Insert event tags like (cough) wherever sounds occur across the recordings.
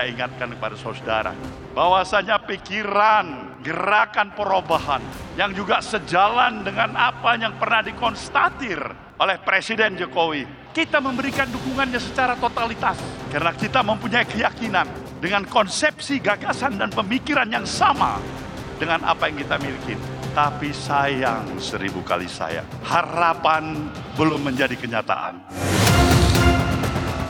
saya ingatkan kepada saudara bahwasanya pikiran gerakan perubahan yang juga sejalan dengan apa yang pernah dikonstatir oleh Presiden Jokowi. Kita memberikan dukungannya secara totalitas karena kita mempunyai keyakinan dengan konsepsi gagasan dan pemikiran yang sama dengan apa yang kita miliki. Tapi sayang seribu kali sayang, harapan belum menjadi kenyataan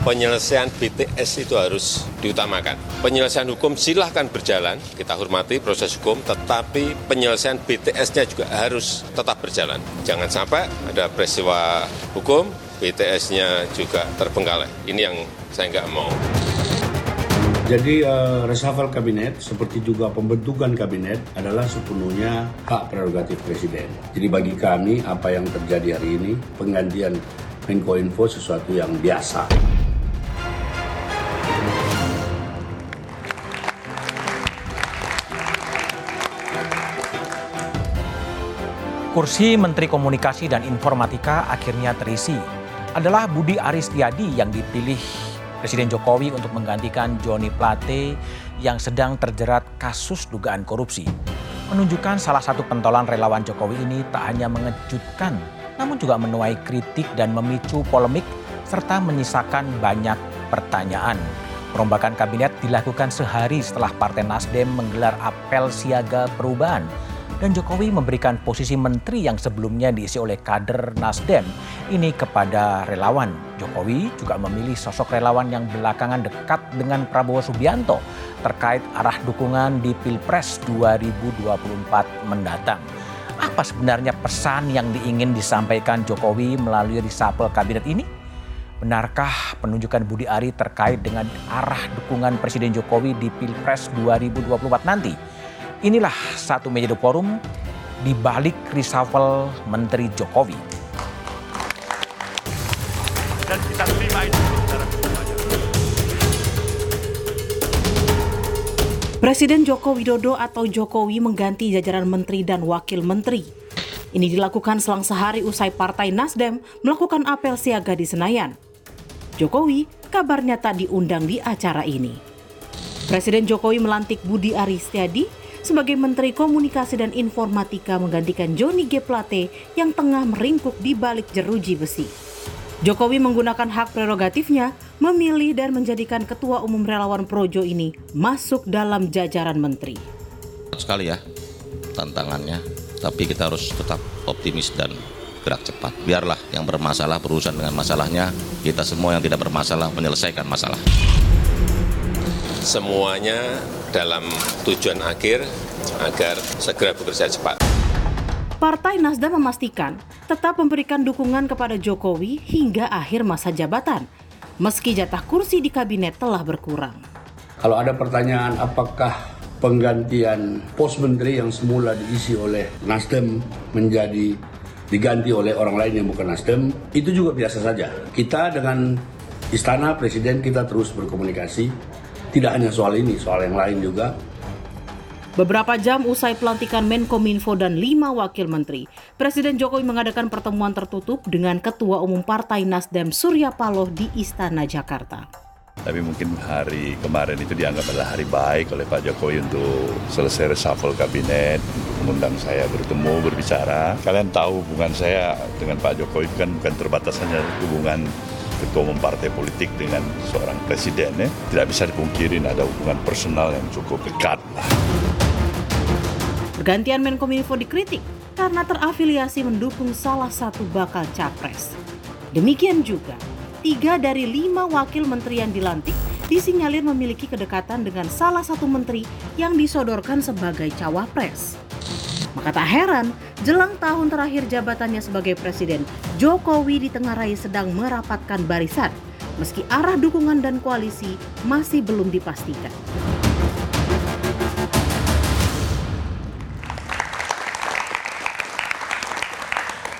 penyelesaian BTS itu harus diutamakan. Penyelesaian hukum silahkan berjalan, kita hormati proses hukum, tetapi penyelesaian BTS-nya juga harus tetap berjalan. Jangan sampai ada peristiwa hukum, BTS-nya juga terbengkalai. Ini yang saya nggak mau. Jadi uh, reshuffle kabinet seperti juga pembentukan kabinet adalah sepenuhnya hak prerogatif presiden. Jadi bagi kami apa yang terjadi hari ini penggantian Menko Info sesuatu yang biasa. Kursi Menteri Komunikasi dan Informatika akhirnya terisi. Adalah Budi Aristiadi yang dipilih Presiden Jokowi untuk menggantikan Joni Plate yang sedang terjerat kasus dugaan korupsi. Menunjukkan salah satu pentolan relawan Jokowi ini tak hanya mengejutkan, namun juga menuai kritik dan memicu polemik serta menyisakan banyak pertanyaan. Perombakan kabinet dilakukan sehari setelah Partai Nasdem menggelar apel siaga perubahan dan Jokowi memberikan posisi menteri yang sebelumnya diisi oleh kader Nasdem ini kepada relawan. Jokowi juga memilih sosok relawan yang belakangan dekat dengan Prabowo Subianto terkait arah dukungan di Pilpres 2024 mendatang. Apa sebenarnya pesan yang diingin disampaikan Jokowi melalui reshuffle kabinet ini? Benarkah penunjukan Budi Ari terkait dengan arah dukungan Presiden Jokowi di Pilpres 2024 nanti? Inilah satu meja forum di balik reshuffle Menteri Jokowi. Dan kita terima itu Presiden Joko Widodo atau Jokowi mengganti jajaran menteri dan wakil menteri. Ini dilakukan selang sehari usai Partai Nasdem melakukan apel siaga di Senayan. Jokowi kabarnya tak diundang di acara ini. Presiden Jokowi melantik Budi Aristiadi sebagai Menteri Komunikasi dan Informatika menggantikan Joni G. Plate yang tengah meringkuk di balik jeruji besi. Jokowi menggunakan hak prerogatifnya memilih dan menjadikan Ketua Umum Relawan Projo ini masuk dalam jajaran menteri. Sekali ya tantangannya, tapi kita harus tetap optimis dan gerak cepat. Biarlah yang bermasalah berurusan dengan masalahnya, kita semua yang tidak bermasalah menyelesaikan masalah. Semuanya dalam tujuan akhir agar segera bekerja cepat. Partai Nasdem memastikan tetap memberikan dukungan kepada Jokowi hingga akhir masa jabatan, meski jatah kursi di kabinet telah berkurang. Kalau ada pertanyaan apakah penggantian pos menteri yang semula diisi oleh Nasdem menjadi diganti oleh orang lain yang bukan Nasdem, itu juga biasa saja. Kita dengan istana presiden kita terus berkomunikasi tidak hanya soal ini, soal yang lain juga. Beberapa jam usai pelantikan Menkominfo dan lima wakil menteri, Presiden Jokowi mengadakan pertemuan tertutup dengan Ketua Umum Partai Nasdem Surya Paloh di Istana Jakarta. Tapi mungkin hari kemarin itu dianggap adalah hari baik oleh Pak Jokowi untuk selesai reshuffle kabinet, mengundang saya bertemu, berbicara. Kalian tahu hubungan saya dengan Pak Jokowi kan bukan terbatas hanya hubungan ketua umum partai politik dengan seorang presiden ya, tidak bisa dipungkirin ada hubungan personal yang cukup dekat. Pergantian Menkominfo dikritik karena terafiliasi mendukung salah satu bakal capres. Demikian juga, tiga dari lima wakil menteri yang dilantik disinyalir memiliki kedekatan dengan salah satu menteri yang disodorkan sebagai cawapres. Maka tak heran, jelang tahun terakhir jabatannya sebagai presiden, Jokowi ditengarai sedang merapatkan barisan, meski arah dukungan dan koalisi masih belum dipastikan.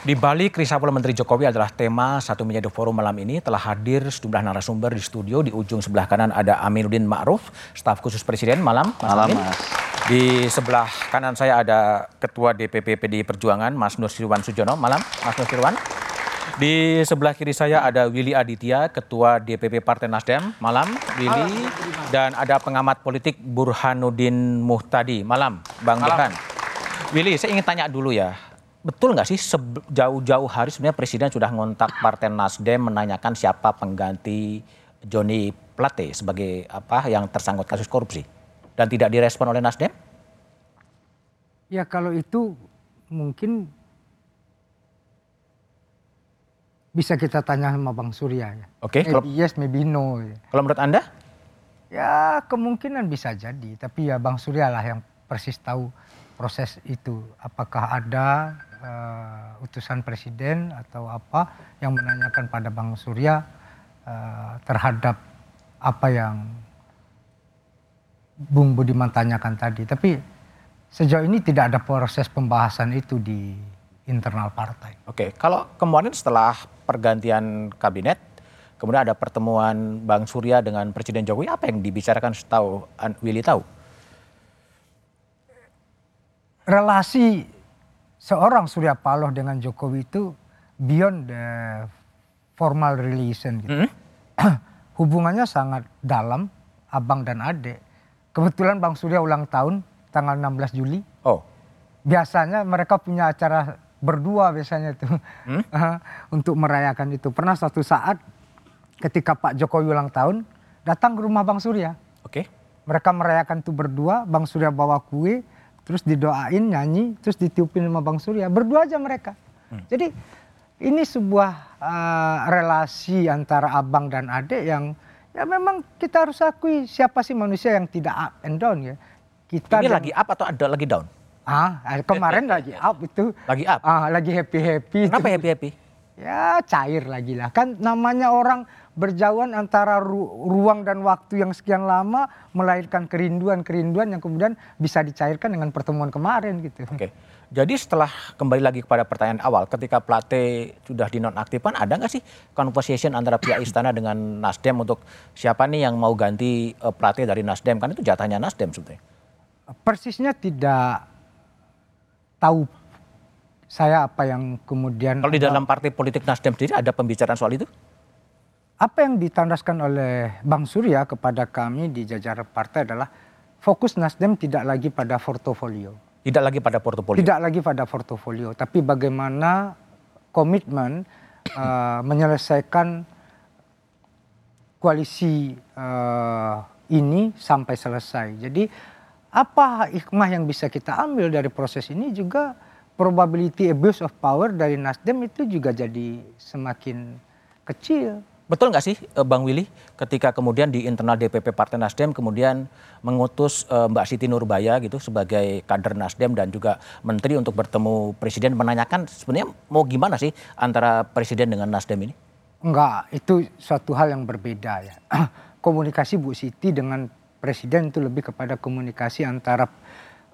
Di balik reshuffle Menteri Jokowi adalah tema satu meja forum malam ini telah hadir sejumlah narasumber di studio. Di ujung sebelah kanan ada Aminuddin Ma'ruf, staf khusus Presiden. Malam, Mas Malam, Amin. Mas. Di sebelah kanan saya ada Ketua DPP PDI Perjuangan, Mas Nusirwan Sujono. Malam, Mas Nusirwan. Di sebelah kiri saya ada Willy Aditya, Ketua DPP Partai Nasdem. Malam, Willy. Dan ada pengamat politik Burhanuddin Muhtadi. Malam, Bang Burhan. Willy, saya ingin tanya dulu ya. Betul nggak sih jauh-jauh hari sebenarnya Presiden sudah ngontak Partai Nasdem menanyakan siapa pengganti Joni Plate sebagai apa yang tersangkut kasus korupsi dan tidak direspon oleh Nasdem? Ya kalau itu mungkin bisa kita tanya sama Bang Surya ya. Oke. Okay, maybe yes, maybe no. Ya. Kalau menurut Anda? Ya kemungkinan bisa jadi, tapi ya Bang Surya lah yang persis tahu proses itu. Apakah ada uh, utusan presiden atau apa yang menanyakan pada Bang Surya uh, terhadap apa yang Bung Budiman tanyakan tadi. Tapi sejauh ini tidak ada proses pembahasan itu di internal partai. Oke, kalau kemarin setelah pergantian kabinet, kemudian ada pertemuan Bang Surya dengan Presiden Jokowi, apa yang dibicarakan setahu Willy tahu? Relasi seorang Surya Paloh dengan Jokowi itu beyond the formal relation gitu. Hmm? (clears throat) Hubungannya sangat dalam, abang dan adik. Kebetulan Bang Surya ulang tahun tanggal 16 Juli. Oh. Biasanya mereka punya acara berdua biasanya itu hmm? (laughs) untuk merayakan itu. Pernah suatu saat ketika Pak Jokowi ulang tahun datang ke rumah Bang Surya. Oke. Okay. Mereka merayakan itu berdua, Bang Surya bawa kue, terus didoain nyanyi, terus ditiupin sama Bang Surya. Berdua aja mereka. Hmm. Jadi ini sebuah uh, relasi antara abang dan adik yang ya memang kita harus akui siapa sih manusia yang tidak up and down ya. Kita ini dan, lagi up atau ada lagi down? Ah, eh, kemarin (laughs) lagi up itu. Lagi up? Ah, lagi happy-happy. Kenapa happy-happy? Ya cair lagi lah. Kan namanya orang berjauhan antara ru ruang dan waktu yang sekian lama melahirkan kerinduan-kerinduan yang kemudian bisa dicairkan dengan pertemuan kemarin gitu. Oke. Jadi setelah kembali lagi kepada pertanyaan awal, ketika Plate sudah dinonaktifkan, ada nggak sih conversation antara pihak istana dengan Nasdem untuk siapa nih yang mau ganti uh, Plate dari Nasdem? Kan itu jatahnya Nasdem sebetulnya. Persisnya tidak tahu saya apa yang kemudian kalau di dalam partai politik Nasdem sendiri ada pembicaraan soal itu? Apa yang ditandaskan oleh Bang Surya kepada kami di jajaran partai adalah fokus Nasdem tidak lagi pada portofolio. Tidak lagi pada portofolio. Tidak lagi pada portofolio, tapi bagaimana komitmen uh, menyelesaikan koalisi uh, ini sampai selesai. Jadi apa hikmah yang bisa kita ambil dari proses ini juga probability abuse of power dari Nasdem itu juga jadi semakin kecil. Betul nggak sih eh, Bang Willy ketika kemudian di internal DPP Partai Nasdem kemudian mengutus uh, Mbak Siti Nurbaya gitu sebagai kader Nasdem dan juga menteri untuk bertemu presiden menanyakan sebenarnya mau gimana sih antara presiden dengan Nasdem ini? Enggak, itu suatu hal yang berbeda ya. (clears throat) Komunikasi Bu Siti dengan presiden itu lebih kepada komunikasi antara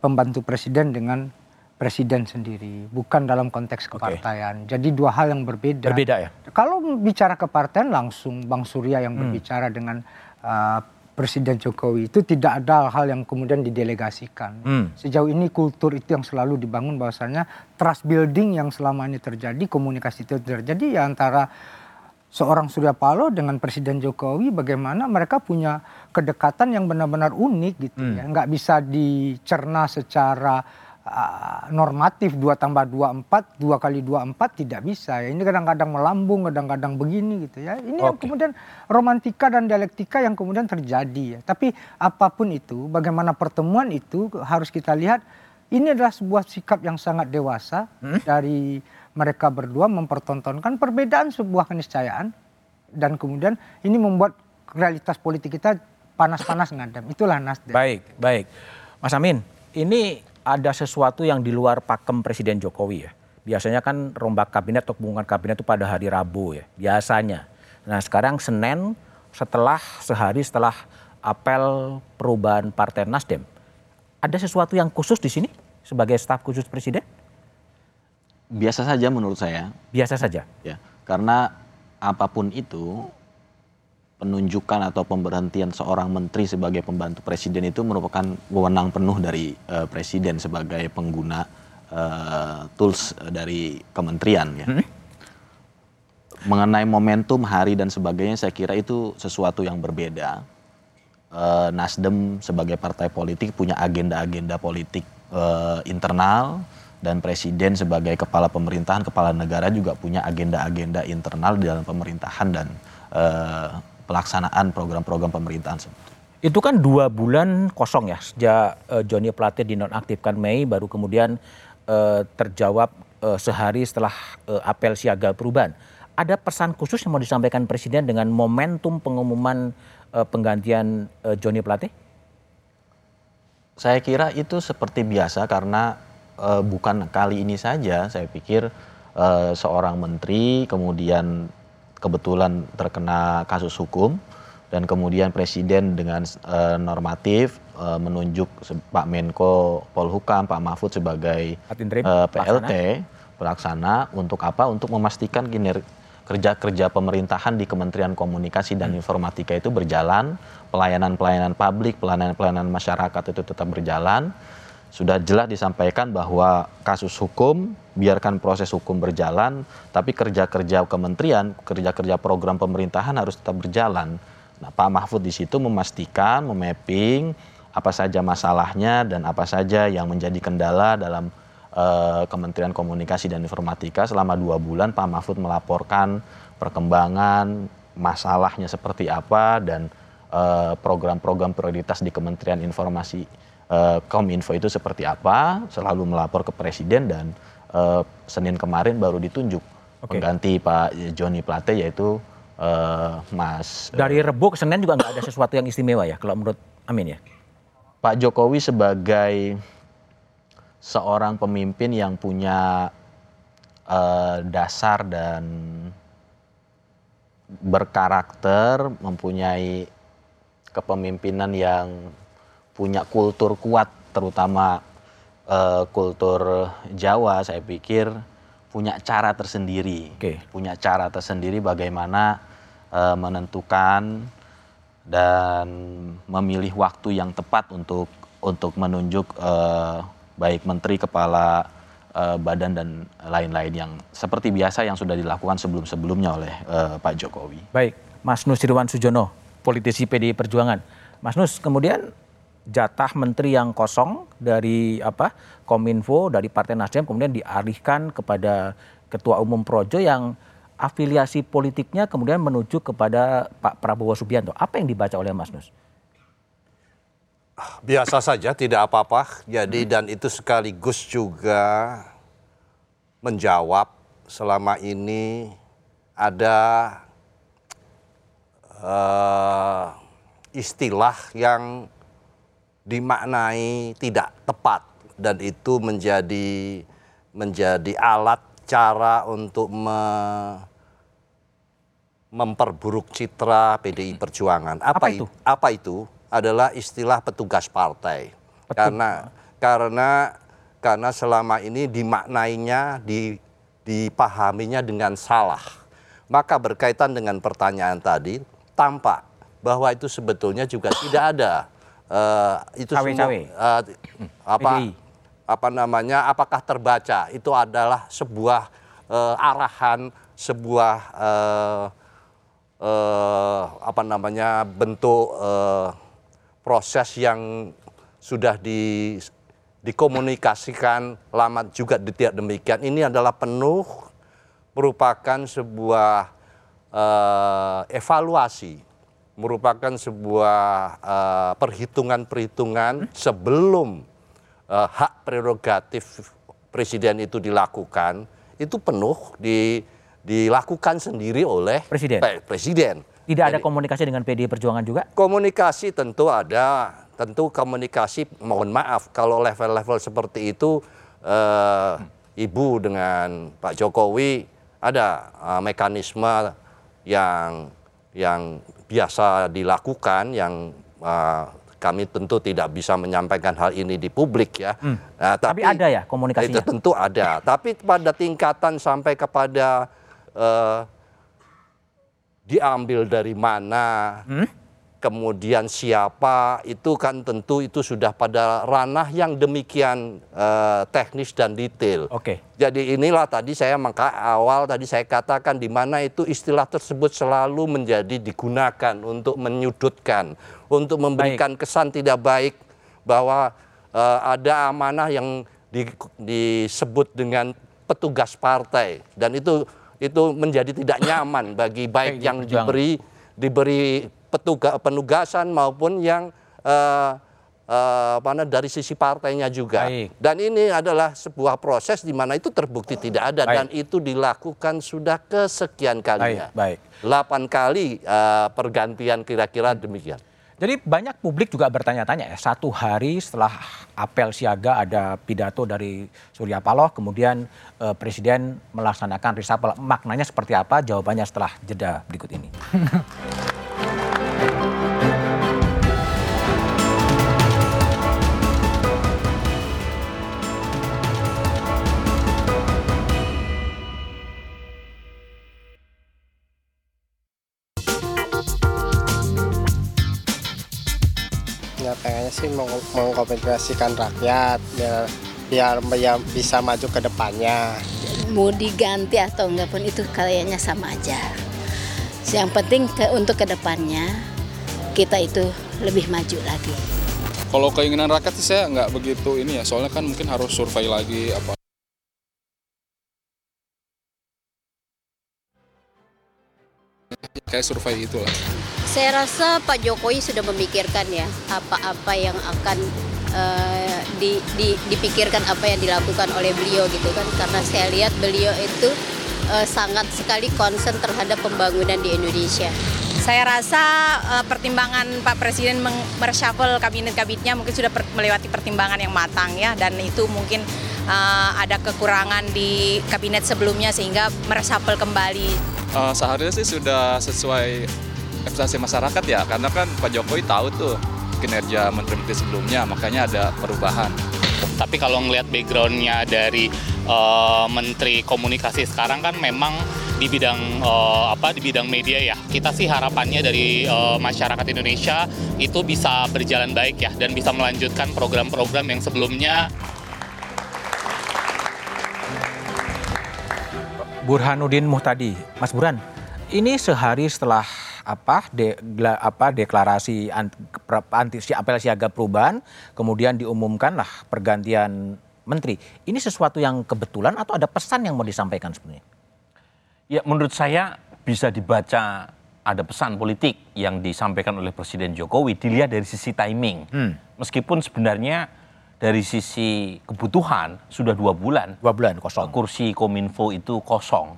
pembantu presiden dengan presiden sendiri, bukan dalam konteks kepartaian. Okay. Jadi dua hal yang berbeda. Berbeda ya. Kalau bicara kepartaian langsung Bang Surya yang hmm. berbicara dengan uh, Presiden Jokowi itu tidak ada hal yang kemudian didelegasikan. Hmm. Sejauh ini kultur itu yang selalu dibangun bahwasanya trust building yang selama ini terjadi, komunikasi itu terjadi ya antara seorang Surya Paloh dengan Presiden Jokowi bagaimana mereka punya kedekatan yang benar-benar unik gitu hmm. ya nggak bisa dicerna secara normatif dua tambah dua empat dua kali dua empat tidak bisa ya ini kadang-kadang melambung kadang-kadang begini gitu ya ini okay. yang kemudian romantika dan dialektika yang kemudian terjadi ya tapi apa pun itu bagaimana pertemuan itu harus kita lihat ini adalah sebuah sikap yang sangat dewasa hmm? dari mereka berdua mempertontonkan perbedaan sebuah keniscayaan dan kemudian ini membuat realitas politik kita panas-panas ngadem. Itulah Nasdem. Baik, baik. Mas Amin, ini ada sesuatu yang di luar pakem Presiden Jokowi ya. Biasanya kan rombak kabinet atau pengumuman kabinet itu pada hari Rabu ya, biasanya. Nah sekarang Senin setelah sehari setelah apel perubahan Partai Nasdem, ada sesuatu yang khusus di sini sebagai staf khusus Presiden? biasa saja menurut saya. Biasa saja. Ya, karena apa pun itu penunjukan atau pemberhentian seorang menteri sebagai pembantu presiden itu merupakan wewenang penuh dari uh, presiden sebagai pengguna uh, tools dari kementerian ya. Hmm? mengenai momentum hari dan sebagainya saya kira itu sesuatu yang berbeda. Uh, Nasdem sebagai partai politik punya agenda-agenda politik uh, internal dan presiden sebagai kepala pemerintahan, kepala negara juga punya agenda-agenda internal di dalam pemerintahan dan uh, pelaksanaan program-program pemerintahan. Itu kan dua bulan kosong ya sejak uh, Johnny Plate dinonaktifkan Mei, baru kemudian uh, terjawab uh, sehari setelah uh, apel siaga perubahan. Ada pesan khusus yang mau disampaikan Presiden dengan momentum pengumuman uh, penggantian uh, Johnny Plate? Saya kira itu seperti biasa karena uh, bukan kali ini saja. Saya pikir uh, seorang menteri kemudian kebetulan terkena kasus hukum dan kemudian presiden dengan uh, normatif uh, menunjuk Pak Menko Polhukam Pak Mahfud sebagai uh, PLT pelaksana untuk apa? Untuk memastikan kinerja kerja-kerja pemerintahan di Kementerian Komunikasi dan hmm. Informatika itu berjalan, pelayanan-pelayanan publik, pelayanan-pelayanan masyarakat itu tetap berjalan. Sudah jelas disampaikan bahwa kasus hukum biarkan proses hukum berjalan, tapi kerja-kerja kementerian, kerja-kerja program pemerintahan harus tetap berjalan. Nah, Pak Mahfud di situ memastikan, memapping apa saja masalahnya dan apa saja yang menjadi kendala dalam uh, Kementerian Komunikasi dan Informatika selama dua bulan Pak Mahfud melaporkan perkembangan masalahnya seperti apa dan eh, program-program uh, prioritas di Kementerian Informasi uh, Kominfo itu seperti apa selalu melapor ke Presiden dan uh, Senin kemarin baru ditunjuk okay. mengganti Pak Joni Plate yaitu uh, Mas dari Rebu ke Senin juga nggak ada sesuatu yang istimewa ya kalau menurut Amin ya Pak Jokowi sebagai seorang pemimpin yang punya uh, dasar dan berkarakter, mempunyai kepemimpinan yang punya kultur kuat, terutama uh, kultur Jawa, saya pikir punya cara tersendiri, okay. punya cara tersendiri bagaimana uh, menentukan dan memilih waktu yang tepat untuk untuk menunjuk uh, baik menteri, kepala uh, badan dan lain-lain yang seperti biasa yang sudah dilakukan sebelum-sebelumnya oleh uh, Pak Jokowi. Baik, Mas Nusirwan Sujono, politisi PDI Perjuangan. Mas Nus, kemudian jatah menteri yang kosong dari apa Kominfo dari Partai Nasdem kemudian dialihkan kepada Ketua Umum Projo yang afiliasi politiknya kemudian menuju kepada Pak Prabowo Subianto. Apa yang dibaca oleh Mas Nus? biasa saja, tidak apa-apa. Jadi hmm. dan itu sekaligus juga menjawab selama ini ada uh, istilah yang dimaknai tidak tepat dan itu menjadi menjadi alat cara untuk me, memperburuk citra PDI Perjuangan. Apa, apa itu? Apa itu? adalah istilah petugas partai. Betul. Karena karena karena selama ini dimaknainya di dipahaminya dengan salah. Maka berkaitan dengan pertanyaan tadi tampak bahwa itu sebetulnya juga tidak ada uh, itu cawe -cawe. semua uh, apa PDI. apa namanya apakah terbaca itu adalah sebuah uh, arahan sebuah uh, uh, apa namanya bentuk uh, proses yang sudah di, dikomunikasikan lama juga tidak demikian. Ini adalah penuh merupakan sebuah uh, evaluasi, merupakan sebuah uh, perhitungan-perhitungan sebelum uh, hak prerogatif presiden itu dilakukan, itu penuh di, dilakukan sendiri oleh presiden. presiden tidak ada komunikasi dengan PDI Perjuangan juga? Komunikasi tentu ada. Tentu komunikasi, mohon maaf, kalau level-level seperti itu, eh, Ibu dengan Pak Jokowi ada eh, mekanisme yang yang biasa dilakukan, yang eh, kami tentu tidak bisa menyampaikan hal ini di publik ya. Hmm. Nah, tapi, tapi ada ya komunikasinya? Itu tentu ada. tapi pada tingkatan sampai kepada eh, diambil dari mana, hmm? Kemudian siapa itu kan tentu itu sudah pada ranah yang demikian uh, teknis dan detail. Oke. Jadi inilah tadi saya maka awal tadi saya katakan di mana itu istilah tersebut selalu menjadi digunakan untuk menyudutkan, untuk memberikan baik. kesan tidak baik bahwa uh, ada amanah yang di, disebut dengan petugas partai dan itu itu menjadi tidak nyaman bagi baik yang diberi diberi petugas penugasan maupun yang uh, uh, mana dari sisi partainya juga. Baik. Dan ini adalah sebuah proses di mana itu terbukti tidak ada baik. dan itu dilakukan sudah kesekian kalinya. Baik. Baik. 8 kali uh, pergantian kira-kira demikian. Jadi banyak publik juga bertanya-tanya ya, satu hari setelah apel siaga ada pidato dari Surya Paloh, kemudian eh, Presiden melaksanakan reshuffle. Maknanya seperti apa? Jawabannya setelah jeda berikut ini. (laughs) sih mengkomunikasikan rakyat biar biar, biar bisa maju ke depannya. Mau diganti atau enggak pun itu kayaknya sama aja. Yang penting ke, untuk ke depannya kita itu lebih maju lagi. Kalau keinginan rakyat sih saya nggak begitu ini ya, soalnya kan mungkin harus survei lagi apa. Kayak survei itulah. Saya rasa Pak Jokowi sudah memikirkan ya apa-apa yang akan uh, di, di, dipikirkan apa yang dilakukan oleh beliau gitu kan karena saya lihat beliau itu uh, sangat sekali concern terhadap pembangunan di Indonesia. Saya rasa uh, pertimbangan Pak Presiden mereshuffle kabinet-kabinetnya mungkin sudah per, melewati pertimbangan yang matang ya dan itu mungkin uh, ada kekurangan di kabinet sebelumnya sehingga mereshuffle kembali. Uh, seharusnya sih sudah sesuai ekspektasi masyarakat ya karena kan Pak Jokowi tahu tuh kinerja menteri-menteri sebelumnya makanya ada perubahan. Tapi kalau ngelihat backgroundnya dari uh, menteri komunikasi sekarang kan memang di bidang uh, apa di bidang media ya kita sih harapannya dari uh, masyarakat Indonesia itu bisa berjalan baik ya dan bisa melanjutkan program-program yang sebelumnya Burhanuddin Muhtadi Mas Burhan ini sehari setelah apa de, apa deklarasi anti, apel siaga perubahan kemudian diumumkanlah pergantian menteri. Ini sesuatu yang kebetulan atau ada pesan yang mau disampaikan sebenarnya? Ya menurut saya bisa dibaca ada pesan politik yang disampaikan oleh Presiden Jokowi dilihat dari sisi timing. Hmm. Meskipun sebenarnya dari sisi kebutuhan sudah dua bulan. Dua bulan kosong. Kursi Kominfo itu kosong.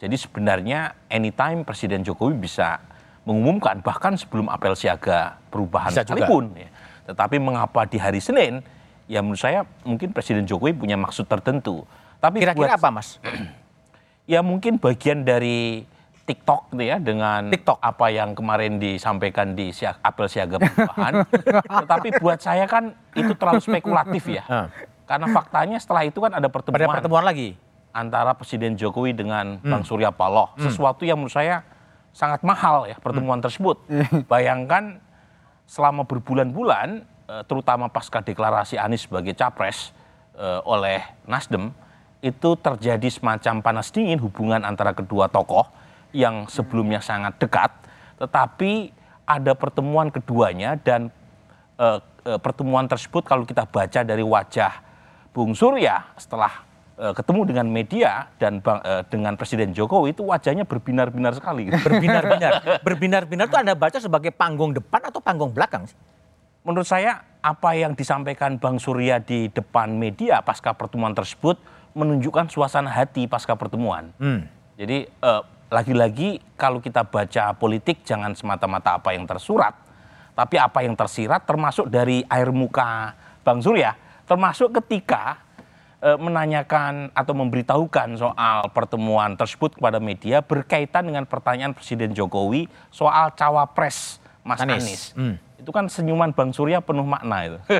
Jadi sebenarnya anytime Presiden Jokowi bisa mengumumkan bahkan sebelum apel siaga perubahan Bisa sekalipun. Ya. Tetapi mengapa di hari Senin? Ya menurut saya mungkin Presiden Jokowi punya maksud tertentu. Tapi kira-kira apa, Mas? (clears throat) ya mungkin bagian dari TikTok gitu ya dengan TikTok apa yang kemarin disampaikan di siag, apel siaga perubahan. (laughs) Tetapi buat saya kan itu terlalu spekulatif ya. Karena faktanya setelah itu kan ada pertemuan. Ada pertemuan lagi antara Presiden Jokowi dengan hmm. Bang Surya Paloh. Hmm. Sesuatu yang menurut saya sangat mahal ya pertemuan hmm. tersebut. (laughs) Bayangkan selama berbulan-bulan, eh, terutama pasca deklarasi Anies sebagai capres eh, oleh Nasdem, itu terjadi semacam panas dingin hubungan antara kedua tokoh yang sebelumnya sangat dekat, tetapi ada pertemuan keduanya dan uh, pertemuan tersebut kalau kita baca dari wajah Bung Surya setelah uh, ketemu dengan media dan bang, uh, dengan Presiden Jokowi itu wajahnya berbinar-binar sekali. (laughs) Berbinar-binar. Berbinar-binar itu Anda baca sebagai panggung depan atau panggung belakang? Menurut saya apa yang disampaikan Bang Surya di depan media pasca pertemuan tersebut menunjukkan suasana hati pasca pertemuan. Hmm. Jadi uh, lagi-lagi kalau kita baca politik jangan semata-mata apa yang tersurat, tapi apa yang tersirat termasuk dari air muka Bang Surya, termasuk ketika e, menanyakan atau memberitahukan soal pertemuan tersebut kepada media berkaitan dengan pertanyaan Presiden Jokowi soal cawapres Mas Anies. Anies. Hmm. Itu kan senyuman Bang Surya penuh makna itu. (laughs)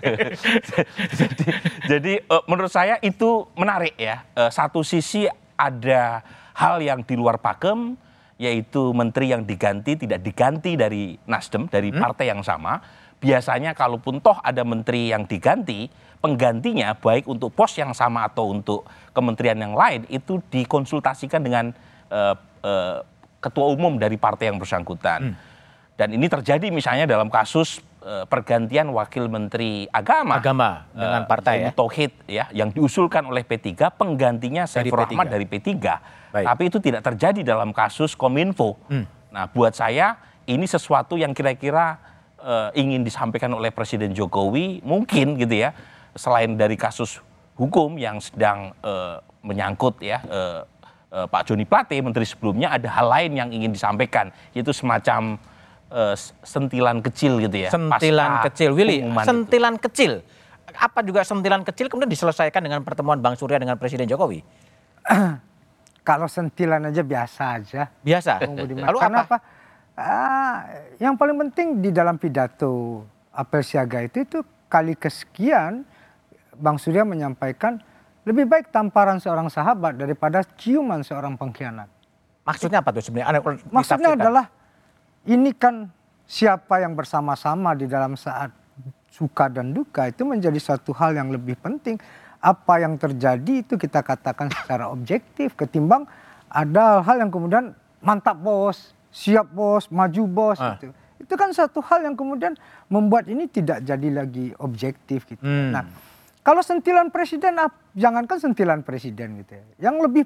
(laughs) jadi, jadi e, menurut saya itu menarik ya. E, satu sisi ada hal yang di luar pakem, yaitu menteri yang diganti tidak diganti dari Nasdem dari Hmm. partai yang sama. Biasanya kalaupun toh ada menteri yang diganti, penggantinya baik untuk pos yang sama atau untuk kementerian yang lain itu dikonsultasikan dengan eh, eh, ketua umum dari partai yang bersangkutan. Dan ini terjadi misalnya dalam kasus pergantian wakil menteri agama. Agama dengan Eh, partai Zaini ya? Tauhid ya yang diusulkan oleh P3 penggantinya Saiful P3. Rahmat dari P3. Baik. Tapi itu tidak terjadi dalam kasus Kominfo. Hmm. Nah, buat saya ini sesuatu yang kira-kira eh, ingin disampaikan oleh Presiden Jokowi mungkin gitu ya. Selain dari kasus hukum yang sedang eh, menyangkut ya eh, eh, Pak Joni Plate menteri sebelumnya ada hal lain yang ingin disampaikan yaitu semacam eh, sentilan kecil gitu ya. Sentilan pasca kecil, Willy. pengumuman itu. Sentilan kecil. Apa juga sentilan kecil kemudian diselesaikan dengan pertemuan Bang Surya dengan Presiden Jokowi? (clears throat) Kalau sentilan aja biasa aja. Biasa. (laughs) Lalu Karena apa? apa? Ah, yang paling penting di dalam pidato apel siaga itu itu kali kesekian Bang Surya menyampaikan lebih baik tamparan seorang sahabat daripada ciuman seorang pengkhianat. Maksudnya apa tuh sebenarnya? Maksudnya adalah ini kan siapa yang bersama-sama di dalam saat suka dan duka itu menjadi satu hal yang lebih penting. Apa yang terjadi itu kita katakan secara objektif ketimbang ada hal yang kemudian mantap bos, siap bos, maju bos Ah. gitu. Itu kan satu hal yang kemudian membuat ini tidak jadi lagi objektif gitu. Hmm. Nah, kalau sentilan presiden jangankan sentilan presiden gitu ya. Yang lebih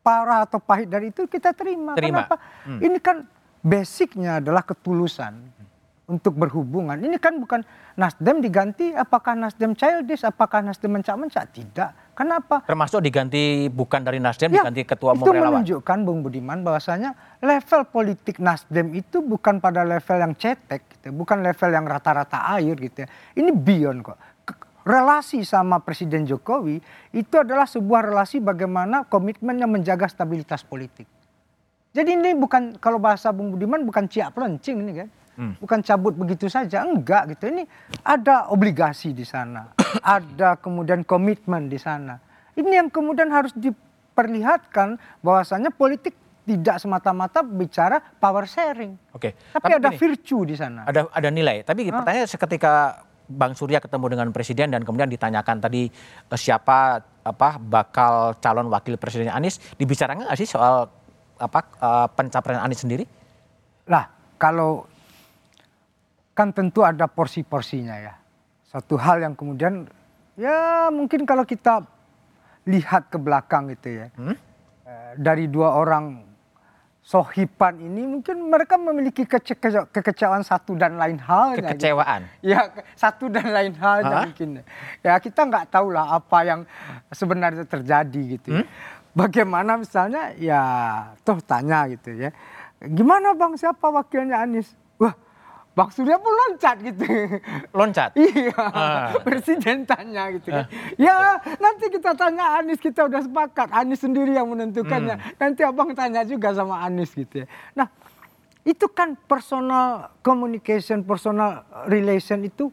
parah atau pahit dari itu kita terima. Terima. Kenapa? Hmm. Ini kan basicnya adalah ketulusan untuk berhubungan. Ini kan bukan Nasdem diganti, apakah Nasdem childish, apakah Nasdem mencak-mencak? Tidak. Kenapa? Termasuk diganti bukan dari Nasdem, Ya, diganti ketua umum itu relawan. menunjukkan Bung Budiman bahwasanya level politik Nasdem itu bukan pada level yang cetek, gitu. bukan level yang rata-rata air gitu ya. Ini beyond kok. Relasi sama Presiden Jokowi itu adalah sebuah relasi bagaimana komitmennya menjaga stabilitas politik. Jadi ini bukan kalau bahasa Bung Budiman bukan ciak pelencing ini kan. Bukan cabut begitu saja, enggak gitu. Ini ada obligasi di sana. (coughs) ada kemudian komitmen di sana. Ini yang kemudian harus diperlihatkan bahwasanya politik tidak semata-mata bicara power sharing. Oke. Tapi, ada gini, virtue di sana. Ada ada nilai. Tapi pertanyaannya seketika Bang Surya ketemu dengan presiden dan kemudian ditanyakan tadi eh, siapa apa bakal calon wakil presiden Anies, dibicarakan nggak sih soal apa eh, pencapaian Anies sendiri? Lah, kalau kan tentu ada porsi-porsinya ya. Satu hal yang kemudian ya mungkin kalau kita lihat ke belakang gitu ya. eh, Dari dua orang sohipan ini mungkin mereka memiliki kece- kece- kekecewaan satu dan lain gitu. Kekecewaan. Ya ke- satu dan lain Hah? mungkin. Ya kita nggak tahu lah apa yang sebenarnya terjadi gitu. ya. Bagaimana misalnya ya toh tanya gitu ya. Gimana bang siapa wakilnya Anies? Wah Bang Surya pun loncat gitu. Loncat? (laughs) iya. Ah. Presiden tanya gitu kan. Ya nanti kita tanya Anies kita udah sepakat. Anies sendiri yang menentukannya. Hmm. Nanti abang tanya juga sama Anies gitu ya. Nah itu kan personal communication, personal relation itu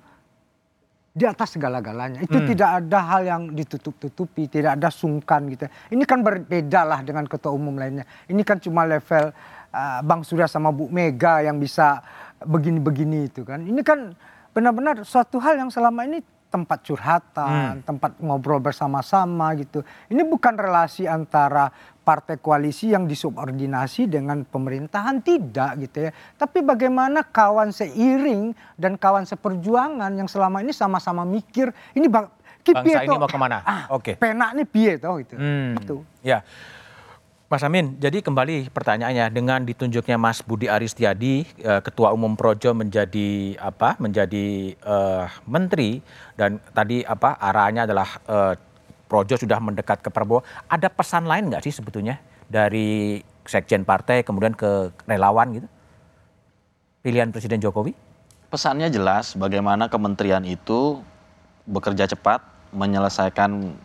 di atas segala-galanya. Itu Hmm. tidak ada hal yang ditutup-tutupi, tidak ada sungkan gitu. Ini kan berbeda lah dengan ketua umum lainnya. Ini kan cuma level uh, Bang Surya sama Bu Mega yang bisa begini-begini itu kan. Ini kan benar-benar suatu hal yang selama ini tempat curhatan, tempat ngobrol bersama-sama gitu. Ini bukan relasi antara partai koalisi yang disubordinasi dengan pemerintahan tidak gitu ya. Tapi bagaimana kawan seiring dan kawan seperjuangan yang selama ini sama-sama mikir ini bang Bangsa ini mau ke mana? Ah, Oke. Penak nih piye toh gitu. Hmm. Itu. Ya. Mas Amin, jadi kembali pertanyaannya dengan ditunjuknya Mas Budi Aristiadi eh, Ketua Umum Projo menjadi apa? Menjadi eh, menteri dan tadi apa arahannya adalah eh, Projo sudah mendekat ke Prabowo. Ada pesan lain nggak sih sebetulnya dari sekjen partai kemudian ke relawan gitu? Pilihan Presiden Jokowi? Pesannya jelas bagaimana kementerian itu bekerja cepat menyelesaikan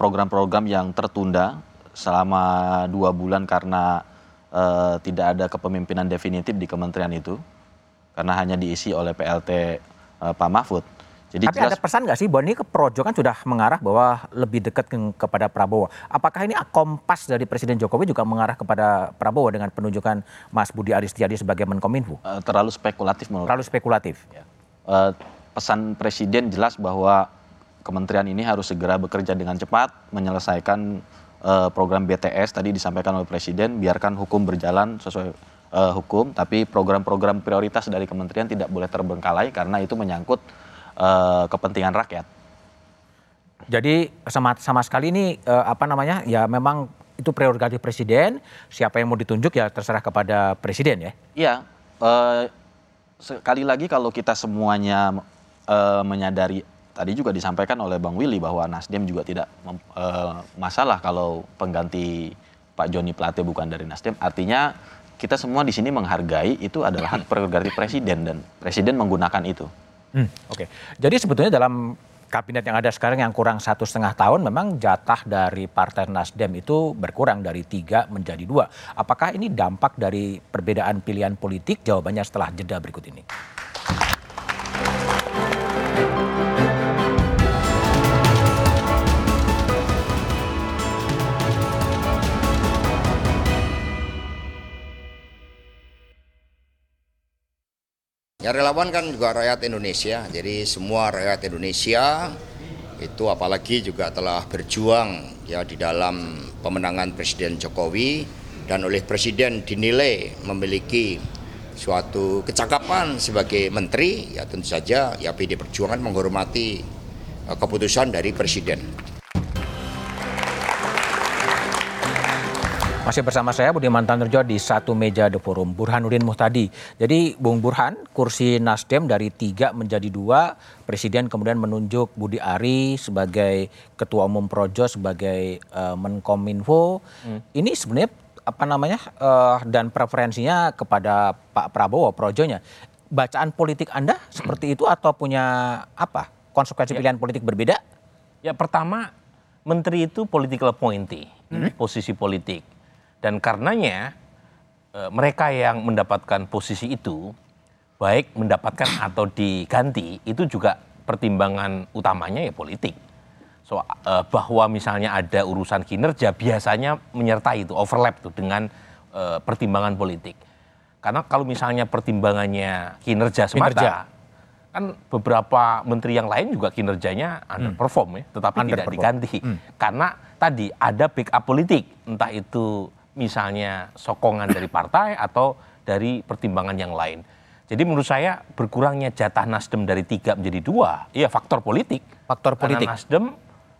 program-program yang tertunda selama dua bulan karena eh, tidak ada kepemimpinan definitif di kementerian itu karena hanya diisi oleh PLT eh, Pak Mahfud. Jadi Tapi jelas, ada pesan nggak sih bahwa ini ke Projo kan sudah mengarah bahwa lebih dekat ke, kepada Prabowo. Apakah ini kompas dari Presiden Jokowi juga mengarah kepada Prabowo dengan penunjukan Mas Budi Aristiadi sebagai Menkominfo? Uh, terlalu spekulatif menurut. Terlalu spekulatif. Ya. Uh, pesan Presiden jelas bahwa kementerian ini harus segera bekerja dengan cepat menyelesaikan uh, program BTS tadi disampaikan oleh Presiden biarkan hukum berjalan sesuai uh, hukum tapi program-program prioritas dari kementerian tidak boleh terbengkalai karena itu menyangkut uh, kepentingan rakyat. Jadi sama sama sekali ini uh, apa namanya ya memang itu prerogatif presiden. Siapa yang mau ditunjuk ya terserah kepada presiden ya. Iya. Uh, sekali lagi kalau kita semuanya uh, menyadari tadi juga disampaikan oleh Bang Willy bahwa Nasdem juga tidak uh, masalah kalau pengganti Pak Joni Plate bukan dari Nasdem. Artinya kita semua di sini menghargai itu adalah hak prerogatif presiden dan presiden menggunakan itu. Hmm, Oke, okay. jadi sebetulnya dalam kabinet yang ada sekarang yang kurang satu setengah tahun memang jatah dari Partai Nasdem itu berkurang dari tiga menjadi dua. Apakah ini dampak dari perbedaan pilihan politik? Jawabannya setelah jeda berikut ini. Ya relawan kan juga rakyat Indonesia, jadi semua rakyat Indonesia itu apalagi juga telah berjuang ya di dalam pemenangan Presiden Jokowi dan oleh Presiden dinilai memiliki suatu kecakapan sebagai menteri, ya tentu saja ya PD Perjuangan menghormati eh, keputusan dari Presiden. Masih bersama saya Budi Mantanurjo di satu meja The Forum, Burhanuddin Muhtadi. Jadi Bung Burhan, kursi Nasdem dari tiga menjadi dua, Presiden kemudian menunjuk Budi Ari sebagai Ketua Umum Projo, sebagai uh, Menkominfo. Hmm. Ini sebenarnya apa namanya uh, dan preferensinya kepada Pak Prabowo Projonya. Bacaan politik Anda seperti itu atau punya apa konsekuensi ya. pilihan politik berbeda? Ya pertama, menteri itu political appointee, hmm? posisi politik dan karenanya e, mereka yang mendapatkan posisi itu baik mendapatkan atau diganti itu juga pertimbangan utamanya ya politik. So, e, bahwa misalnya ada urusan kinerja biasanya menyertai itu overlap tuh dengan e, pertimbangan politik. Karena kalau misalnya pertimbangannya kinerja semata, kinerja. kan beberapa menteri yang lain juga kinerjanya underperform hmm. ya, tetapi underperform. tidak diganti. Hmm. Karena tadi ada backup politik, entah itu misalnya sokongan dari partai atau dari pertimbangan yang lain. Jadi menurut saya berkurangnya jatah Nasdem dari tiga menjadi dua, ya faktor politik. Faktor politik. Karena Nasdem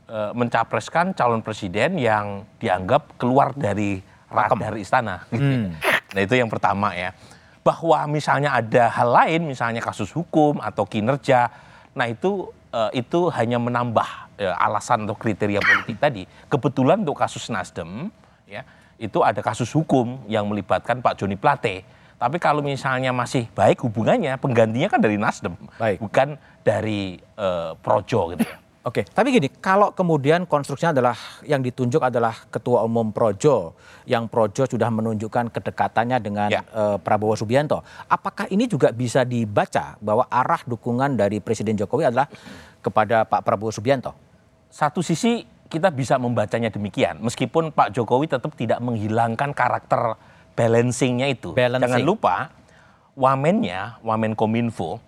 e, mencapreskan calon presiden yang dianggap keluar dari radar istana. Hmm. (laughs) Nah itu yang pertama ya. Bahwa misalnya ada hal lain, misalnya kasus hukum atau kinerja, nah itu e, itu hanya menambah e, alasan atau kriteria politik tadi. Kebetulan untuk kasus Nasdem, ya itu ada kasus hukum yang melibatkan Pak Joni Plate. Tapi kalau misalnya masih baik hubungannya, penggantinya kan dari Nasdem, baik. bukan dari uh, Projo gitu ya. Oke, tapi gini, kalau kemudian konstruksinya adalah yang ditunjuk adalah Ketua Umum Projo, yang Projo sudah menunjukkan kedekatannya dengan ya. uh, Prabowo Subianto, apakah ini juga bisa dibaca bahwa arah dukungan dari Presiden Jokowi adalah kepada Pak Prabowo Subianto? Satu sisi kita bisa membacanya demikian. Meskipun Pak Jokowi tetap tidak menghilangkan karakter balancingnya itu. Balancing. Jangan lupa wamennya, wamen kominfo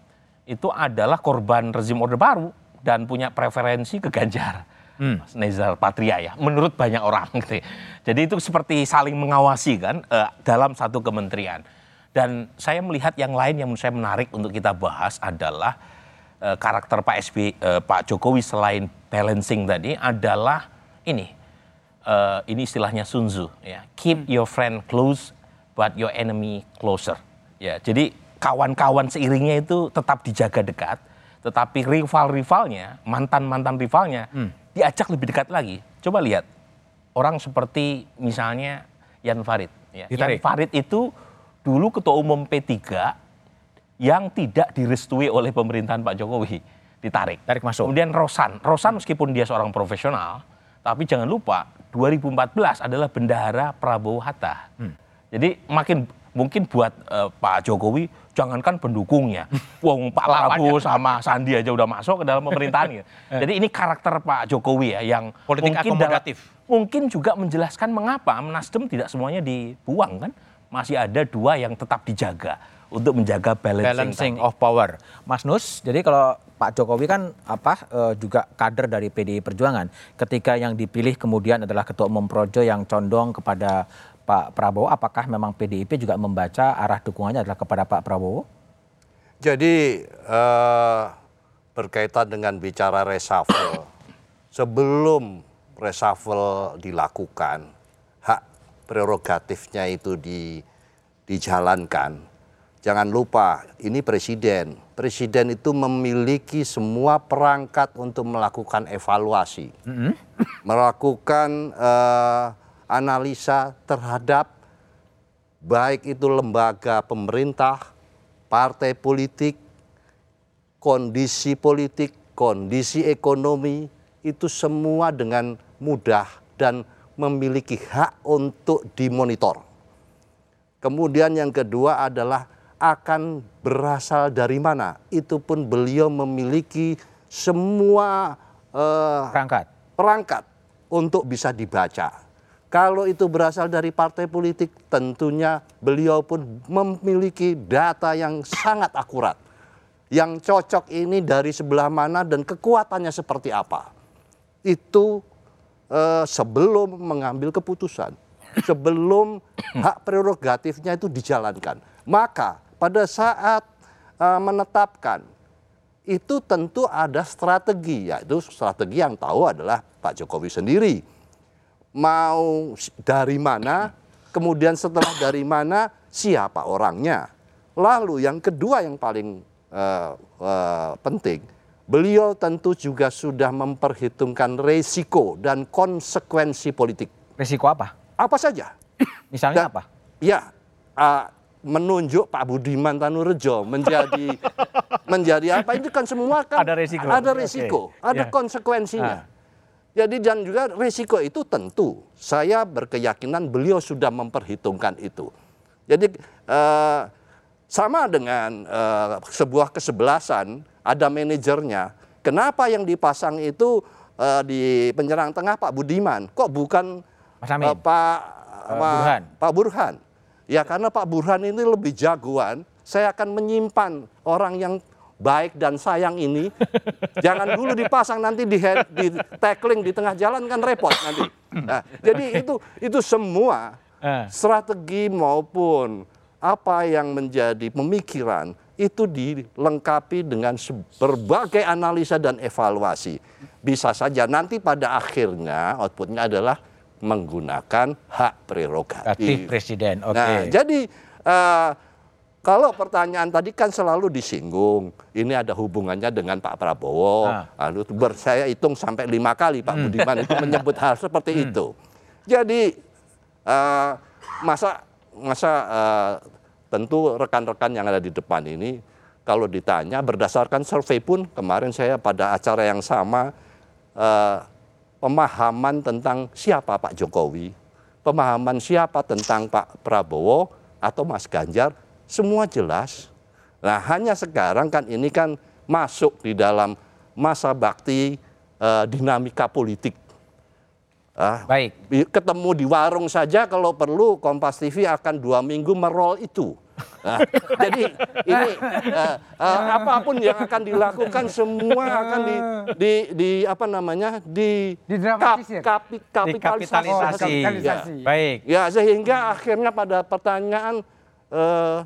itu adalah korban rezim orde baru dan punya preferensi ke Ganjar. Hmm. Mas Nezar Patria ya, menurut banyak orang. (laughs) Gitu. Jadi itu seperti saling mengawasi kan uh, dalam satu kementerian. Dan saya melihat yang lain yang menurut saya menarik untuk kita bahas adalah uh, karakter Pak SB, eh, Pak Jokowi selain balancing tadi adalah ini uh, ini istilahnya Sun Tzu ya keep hmm. your friend close but your enemy closer ya jadi kawan-kawan seiringnya itu tetap dijaga dekat tetapi rival-rivalnya mantan-mantan rivalnya hmm. diajak lebih dekat lagi coba lihat orang seperti misalnya Yan Farid ya. Yan Farid itu dulu ketua umum P3 yang tidak direstui oleh pemerintahan Pak Jokowi ditarik. Tarik masuk. Kemudian Rosan. Rosan meskipun dia seorang profesional, tapi jangan lupa 2014 adalah bendahara Prabowo Hatta. Hmm. Jadi makin mungkin buat uh, Pak Jokowi jangankan pendukungnya, (laughs) wong Pak Prabowo sama Sandi aja udah masuk ke dalam pemerintahan. gitu. (laughs) Jadi ini karakter Pak Jokowi ya yang Politik mungkin akomodatif. dalam- mungkin juga menjelaskan mengapa Nasdem tidak semuanya dibuang kan, masih ada dua yang tetap dijaga untuk menjaga balancing, balancing tadi. of power. Mas Nus, jadi kalau Pak Jokowi kan apa eh, juga kader dari PDI Perjuangan. Ketika yang dipilih kemudian adalah ketua umum Projo yang condong kepada Pak Prabowo, apakah memang PDIP juga membaca arah dukungannya adalah kepada Pak Prabowo? Jadi eh, berkaitan dengan bicara reshuffle, (coughs) sebelum reshuffle dilakukan, hak prerogatifnya itu di, dijalankan. Jangan lupa, ini presiden. Presiden itu memiliki semua perangkat untuk melakukan evaluasi, melakukan eh, analisa terhadap baik itu lembaga pemerintah, partai politik, kondisi politik, kondisi ekonomi, itu semua dengan mudah dan memiliki hak untuk dimonitor. Kemudian yang kedua adalah akan berasal dari mana. Itu pun beliau memiliki semua eh, perangkat perangkat untuk bisa dibaca. Kalau itu berasal dari partai politik, tentunya beliau pun memiliki data yang sangat akurat. Yang cocok ini dari sebelah mana dan kekuatannya seperti apa. Itu eh, sebelum mengambil keputusan, sebelum hak prerogatifnya itu dijalankan. Maka pada saat eh, menetapkan itu tentu ada strategi, yaitu strategi yang tahu adalah Pak Jokowi sendiri. Mau dari mana, kemudian setelah dari mana, siapa orangnya. Lalu yang kedua yang paling eh, eh, penting, beliau tentu juga sudah memperhitungkan resiko dan konsekuensi politik. Resiko apa? Apa saja? (coughs) Misalnya Dan- apa? Ya, ah, menunjuk Pak Budiman Tanurejo menjadi (laughs) menjadi apa itu kan semua kan Ada resiko. ada resiko, ada Ya. konsekuensinya. Ah. Jadi dan juga resiko itu tentu saya berkeyakinan beliau sudah memperhitungkan itu. Jadi eh, sama dengan eh, sebuah kesebelasan ada manajernya. Kenapa yang dipasang itu eh, di penyerang tengah Pak Budiman? Kok bukan Mas Amin. eh, Pak Pak- Burhan. Pak Burhan. Ya karena Pak Burhan ini lebih jagoan, saya akan menyimpan orang yang baik dan sayang ini. (laughs) Jangan dulu dipasang nanti di, head- di tackling di tengah jalan kan repot nanti. Nah, jadi itu itu semua Eh. strategi maupun apa yang menjadi pemikiran itu dilengkapi dengan berbagai analisa dan evaluasi. Bisa saja nanti pada akhirnya outputnya adalah menggunakan hak prerogatif. Aktif presiden. Oke. Nah, jadi eh, kalau pertanyaan tadi kan selalu disinggung, ini ada hubungannya dengan Pak Prabowo. Ah. Lalu ber- saya hitung sampai lima kali Pak Hmm. Budiman itu menyebut hal seperti itu. Jadi eh, masa masa eh, tentu rekan-rekan yang ada di depan ini kalau ditanya berdasarkan survei pun kemarin saya pada acara yang sama eh, pemahaman tentang siapa Pak Jokowi, pemahaman siapa tentang Pak Prabowo atau Mas Ganjar, semua jelas. Nah hanya sekarang kan ini kan masuk di dalam masa bakti eh, dinamika politik. Ah, Baik. Ketemu di warung saja kalau perlu Kompas TV akan dua minggu merol itu. Nah, (laughs) jadi ini eh, eh, apa pun yang akan dilakukan semua akan di, di, di apa namanya di Didramatisir. kapi- kapitalisasi. Dikapitalisasi. Ya. Baik. Ya sehingga akhirnya pada pertanyaan eh,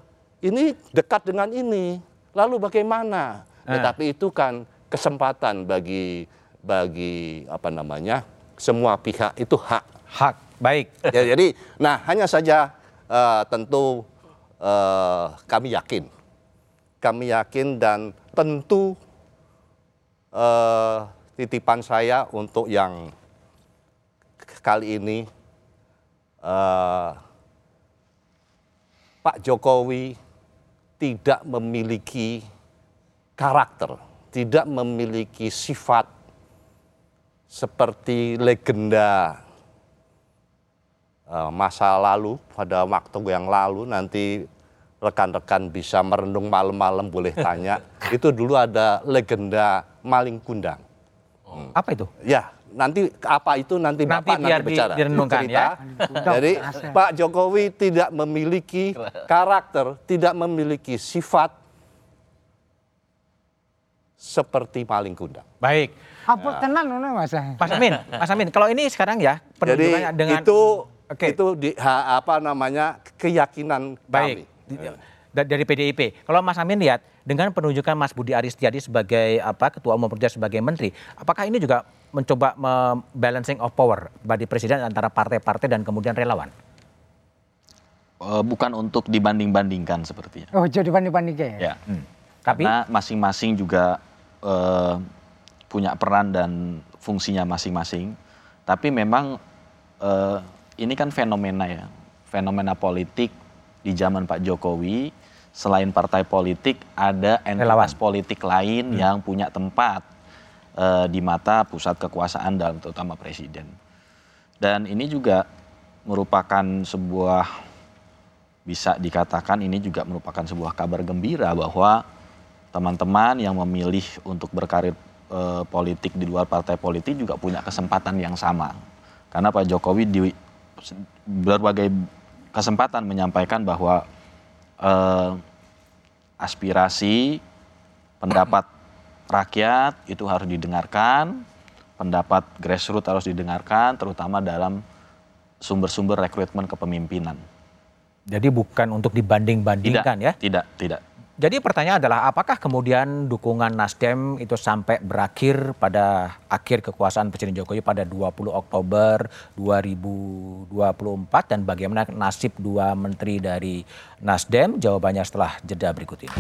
ini dekat dengan ini, lalu bagaimana? Eh. Tetapi itu kan kesempatan bagi bagi apa namanya semua pihak itu hak. Hak. Baik. Ya, jadi, nah hanya saja eh, tentu eh, kami yakin, kami yakin dan tentu eh, titipan saya untuk yang kali ini eh, Pak Jokowi tidak memiliki karakter, tidak memiliki sifat seperti legenda uh, masa lalu pada waktu yang lalu nanti rekan-rekan bisa merenung malam-malam boleh tanya (laughs) itu dulu ada legenda maling kundang. Hmm. Apa itu? Ya, nanti apa itu nanti, nanti Bapak biar nanti bicara. Direnungkan ya. Jadi Pak Jokowi tidak memiliki karakter, tidak memiliki sifat seperti maling kundang. Baik. Apa tenan Mas? Mas Amin, Mas Amin, kalau ini sekarang ya Jadi dengan itu okay. itu di, ha, apa namanya keyakinan Baik. kami. Dari PDIP. Kalau Mas Amin lihat dengan penunjukan Mas Budi Aristiadi sebagai apa ketua umum Perjuangan sebagai menteri, apakah ini juga mencoba balancing of power bagi presiden antara partai-partai dan kemudian relawan? Uh, bukan untuk dibanding-bandingkan sepertinya. Oh, jadi banding-bandingkan ya. ya. Hmm. Tapi Karena masing-masing juga uh, punya peran dan fungsinya masing-masing. Tapi memang uh, ini kan fenomena ya, fenomena politik di zaman Pak Jokowi. Selain partai politik, ada entitas politik lain hmm. yang punya tempat uh, di mata pusat kekuasaan dalam terutama presiden. Dan ini juga merupakan sebuah bisa dikatakan ini juga merupakan sebuah kabar gembira bahwa teman-teman yang memilih untuk berkarir eh, politik di luar partai politik juga punya kesempatan yang sama. Karena Pak Jokowi di berbagai kesempatan menyampaikan bahwa eh, aspirasi, pendapat rakyat itu harus didengarkan, pendapat grassroots harus didengarkan, terutama dalam sumber-sumber rekrutmen kepemimpinan. Jadi bukan untuk dibanding-bandingkan ya? Tidak, tidak. Jadi pertanyaan adalah apakah kemudian dukungan Nasdem itu sampai berakhir pada akhir kekuasaan Presiden Jokowi pada 20 Oktober 2024 dan bagaimana nasib dua menteri dari Nasdem? Jawabannya setelah jeda berikut ini.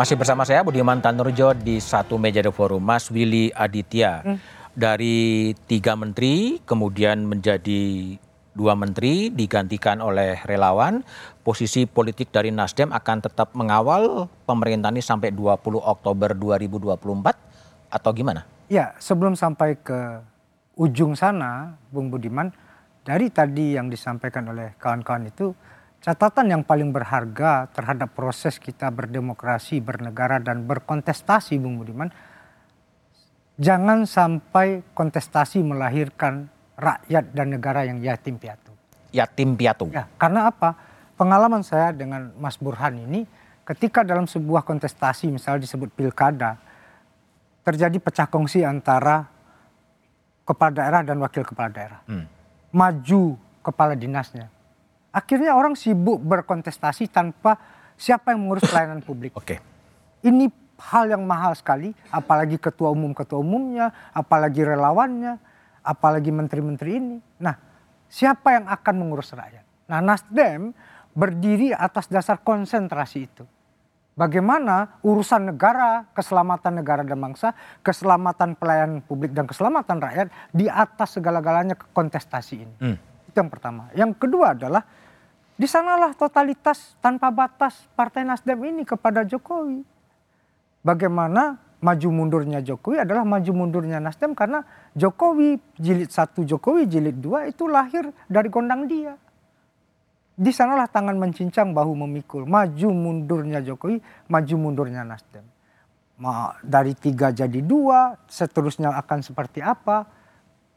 Masih bersama saya Budiman Tanurjo di satu meja The Forum, Mas Willy Aditya. Hmm. Dari tiga menteri kemudian menjadi dua menteri digantikan oleh relawan. Posisi politik dari Nasdem akan tetap mengawal pemerintahan ini sampai 20 Oktober 2024 atau gimana? Ya, sebelum sampai ke ujung sana, Bung Budiman, dari tadi yang disampaikan oleh kawan-kawan itu catatan yang paling berharga terhadap proses kita berdemokrasi, bernegara dan berkontestasi Bung Budiman, jangan sampai kontestasi melahirkan rakyat dan negara yang yatim piatu. Yatim piatu. Ya, karena apa? Pengalaman saya dengan Mas Burhan ini ketika dalam sebuah kontestasi misalnya disebut pilkada terjadi pecah kongsi antara kepala daerah dan wakil kepala daerah. Hmm. Maju kepala dinasnya Akhirnya orang sibuk berkontestasi tanpa siapa yang mengurus pelayanan publik. Oke. Okay. Ini hal yang mahal sekali, apalagi ketua umum ketua umumnya, apalagi relawannya, apalagi menteri-menteri ini. Nah, siapa yang akan mengurus rakyat? Nah, Nasdem berdiri atas dasar konsentrasi itu. Bagaimana urusan negara, keselamatan negara dan bangsa, keselamatan pelayanan publik dan keselamatan rakyat di atas segala-galanya kontestasi ini. Hmm. Itu yang pertama. Yang kedua adalah di sanalah totalitas tanpa batas Partai Nasdem ini kepada Jokowi. Bagaimana maju mundurnya Jokowi adalah maju mundurnya Nasdem karena Jokowi jilid satu Jokowi jilid dua itu lahir dari gondang dia. Di sanalah tangan mencincang bahu memikul. Maju mundurnya Jokowi, maju mundurnya Nasdem. Dari tiga jadi dua, seterusnya akan seperti apa?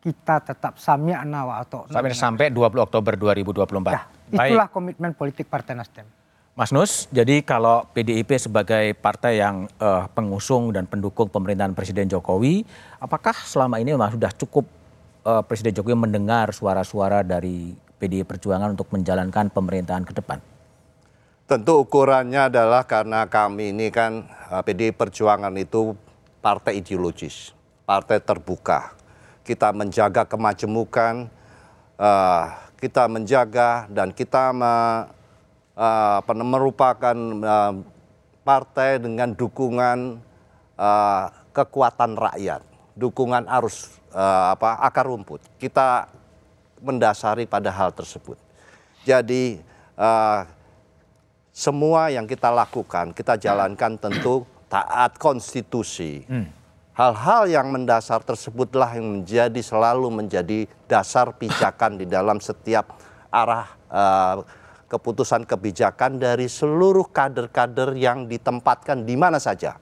Kita tetap sami'na wa atau sampai sampai 20 Oktober 2024. Ya, Itulah Baik. komitmen politik Partai Nasdem. Mas Nus, jadi kalau PDIP sebagai partai yang uh, pengusung dan pendukung pemerintahan Presiden Jokowi, apakah selama ini memang sudah cukup uh, Presiden Jokowi mendengar suara-suara dari PDI Perjuangan untuk menjalankan pemerintahan ke depan? Tentu ukurannya adalah karena kami ini kan uh, eh, PDI Perjuangan itu partai ideologis, partai terbuka. Kita menjaga kemajemukan, uh, kita menjaga dan kita me, uh, merupakan uh, partai dengan dukungan uh, kekuatan rakyat, dukungan arus uh, apa akar rumput. Kita mendasari pada hal tersebut. Jadi uh, semua yang kita lakukan, kita jalankan tentu taat konstitusi. Hal-hal yang mendasar tersebutlah yang menjadi selalu menjadi dasar pijakan di dalam setiap arah uh, keputusan kebijakan dari seluruh kader-kader yang ditempatkan di mana saja.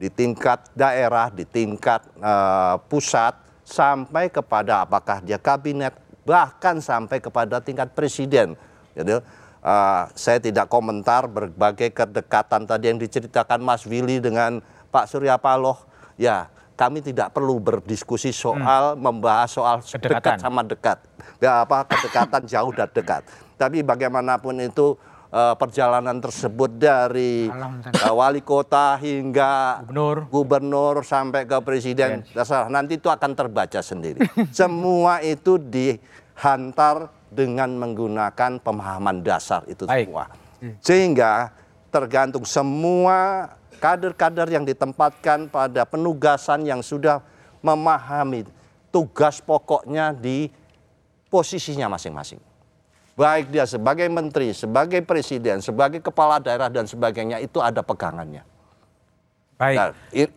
Di tingkat daerah, di tingkat uh, pusat, sampai kepada apakah dia kabinet, bahkan sampai kepada tingkat presiden. Jadi, Uh, saya tidak komentar berbagai kedekatan tadi yang diceritakan Mas Willy dengan Pak Surya Paloh. Ya, kami tidak perlu berdiskusi soal hmm. membahas soal kedekatan. dekat sama dekat. Ya, apa kedekatan jauh dan dekat. Tapi bagaimanapun itu uh, perjalanan tersebut dari uh, wali kota hingga gubernur, gubernur sampai ke presiden, dasar nanti itu akan terbaca sendiri. (laughs) Semua itu dihantar dengan menggunakan pemahaman dasar itu Baik. semua. Sehingga tergantung semua kader-kader yang ditempatkan pada penugasan yang sudah memahami tugas pokoknya di posisinya masing-masing. Baik dia sebagai menteri, sebagai presiden, sebagai kepala daerah dan sebagainya itu ada pegangannya. Baik. Nah,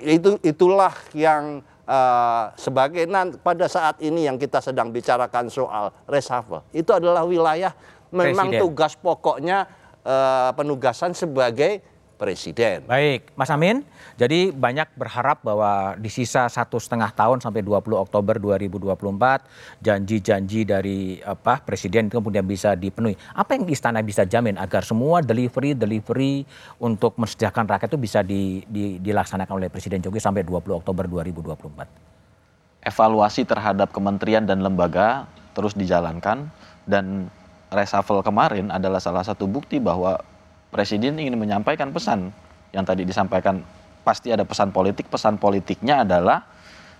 itu itulah yang uh, sebagai pada saat ini yang kita sedang bicarakan soal reshuffle itu adalah wilayah memang presiden. tugas pokoknya uh, penugasan sebagai presiden. Baik, Mas Amin. Jadi banyak berharap bahwa di sisa satu setengah tahun sampai 20 Oktober 2024 janji-janji dari apa presiden itu kemudian bisa dipenuhi. Apa yang istana bisa jamin agar semua delivery delivery untuk menyediakan rakyat itu bisa di, di, dilaksanakan oleh Presiden Jokowi sampai 20 Oktober 2024? Evaluasi terhadap kementerian dan lembaga terus dijalankan dan reshuffle kemarin adalah salah satu bukti bahwa Presiden ingin menyampaikan pesan yang tadi disampaikan pasti ada pesan politik. Pesan politiknya adalah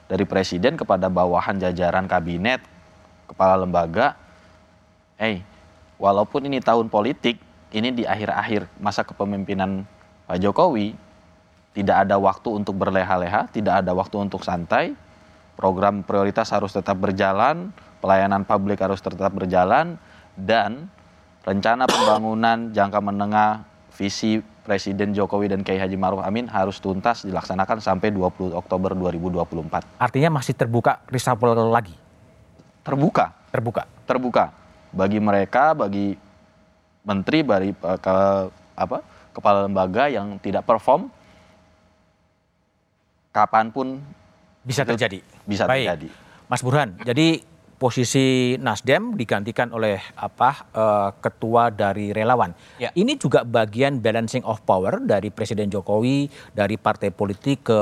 dari Presiden kepada bawahan jajaran kabinet, kepala lembaga, hey, walaupun ini tahun politik, ini di akhir-akhir masa kepemimpinan Pak Jokowi, tidak ada waktu untuk berleha-leha, tidak ada waktu untuk santai, program prioritas harus tetap berjalan, pelayanan publik harus tetap berjalan, dan rencana pembangunan jangka menengah visi Presiden Jokowi dan Kiai Haji Maruf Amin harus tuntas dilaksanakan sampai 20 Oktober 2024. Artinya masih terbuka reshuffle lagi? Terbuka. Terbuka. Terbuka. Bagi mereka, bagi menteri, bagi eh, ke, apa, kepala lembaga yang tidak perform, kapan pun bisa terjadi. Bisa Baik. terjadi. Mas Burhan, jadi posisi Nasdem digantikan oleh apa uh, ketua dari relawan. Ya. Ini juga bagian balancing of power dari Presiden Jokowi dari partai politik ke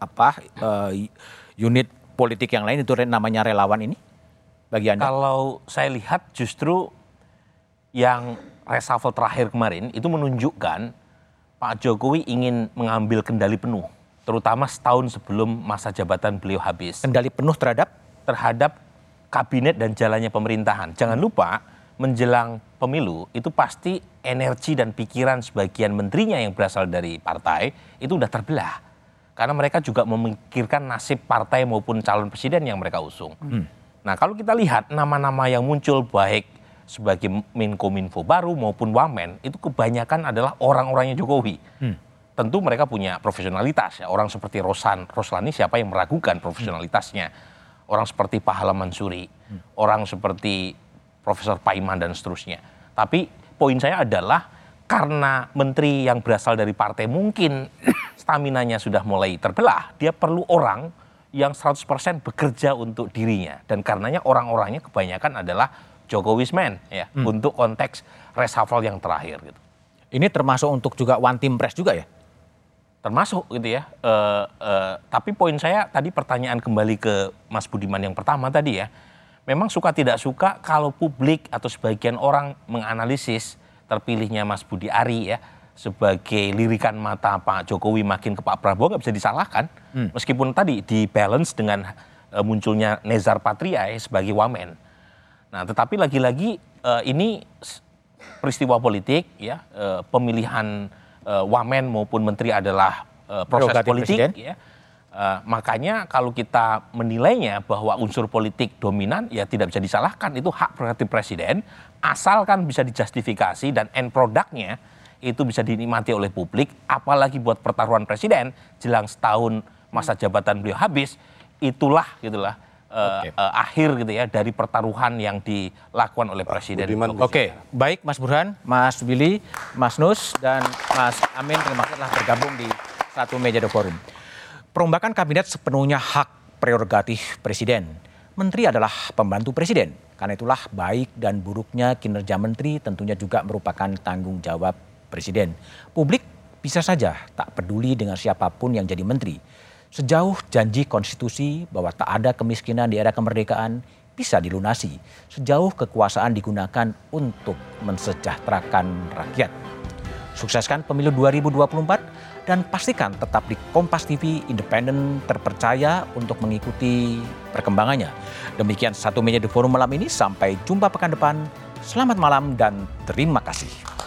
apa uh, unit politik yang lain itu namanya relawan ini bagi Anda? Kalau saya lihat justru yang reshuffle terakhir kemarin itu menunjukkan Pak Jokowi ingin mengambil kendali penuh terutama setahun sebelum masa jabatan beliau habis. Kendali penuh terhadap terhadap kabinet dan jalannya pemerintahan. Jangan lupa menjelang pemilu itu pasti energi dan pikiran sebagian menterinya yang berasal dari partai itu udah terbelah. Karena mereka juga memikirkan nasib partai maupun calon presiden yang mereka usung. Hmm. Nah kalau kita lihat nama-nama yang muncul baik sebagai Menkominfo baru maupun Wamen itu kebanyakan adalah orang-orangnya Jokowi. Hmm. Tentu mereka punya profesionalitas ya. Orang seperti Rosan, Roslani siapa yang meragukan profesionalitasnya orang seperti Pahala Mansuri, hmm. orang seperti Profesor Paiman dan seterusnya. Tapi poin saya adalah karena menteri yang berasal dari partai mungkin (coughs) staminanya sudah mulai terbelah, dia perlu orang yang 100% bekerja untuk dirinya dan karenanya orang-orangnya kebanyakan adalah Jokowi's man ya hmm. untuk konteks reshuffle yang terakhir gitu. Ini termasuk untuk juga one team press juga ya? Termasuk gitu ya. Uh, uh, tapi poin saya tadi pertanyaan kembali ke Mas Budiman yang pertama tadi ya. Memang suka tidak suka kalau publik atau sebagian orang menganalisis terpilihnya Mas Budi Ari ya sebagai lirikan mata Pak Jokowi makin ke Pak Prabowo nggak bisa disalahkan. Hmm. Meskipun tadi di balance dengan uh, munculnya Nezar Patria ya, sebagai wamen. Nah, tetapi lagi-lagi uh, ini peristiwa politik ya uh, pemilihan uh, wamen maupun menteri adalah uh, proses Rogatif politik presiden. ya. Uh, makanya kalau kita menilainya bahwa unsur politik dominan ya tidak bisa disalahkan itu hak prerogatif presiden asalkan bisa dijustifikasi dan end produknya itu bisa dinikmati oleh publik apalagi buat pertaruhan presiden jelang setahun masa jabatan beliau habis itulah gitulah uh, okay. uh, akhir gitu ya dari pertaruhan yang dilakukan oleh presiden. Oke, okay. baik Mas Burhan, Mas Billy, Mas Nus dan Mas Amin terima kasih telah bergabung di satu meja The Forum. Perombakan kabinet sepenuhnya hak prerogatif presiden. Menteri adalah pembantu presiden. Karena itulah baik dan buruknya kinerja menteri tentunya juga merupakan tanggung jawab presiden. Publik bisa saja tak peduli dengan siapa pun yang jadi menteri. Sejauh janji konstitusi bahwa tak ada kemiskinan di era kemerdekaan bisa dilunasi. Sejauh kekuasaan digunakan untuk mensejahterakan rakyat. Sukseskan pemilu 2024 dan pastikan tetap di Kompas TV independen terpercaya untuk mengikuti perkembangannya. Demikian satu meja di forum malam ini, sampai jumpa pekan depan. Selamat malam dan terima kasih.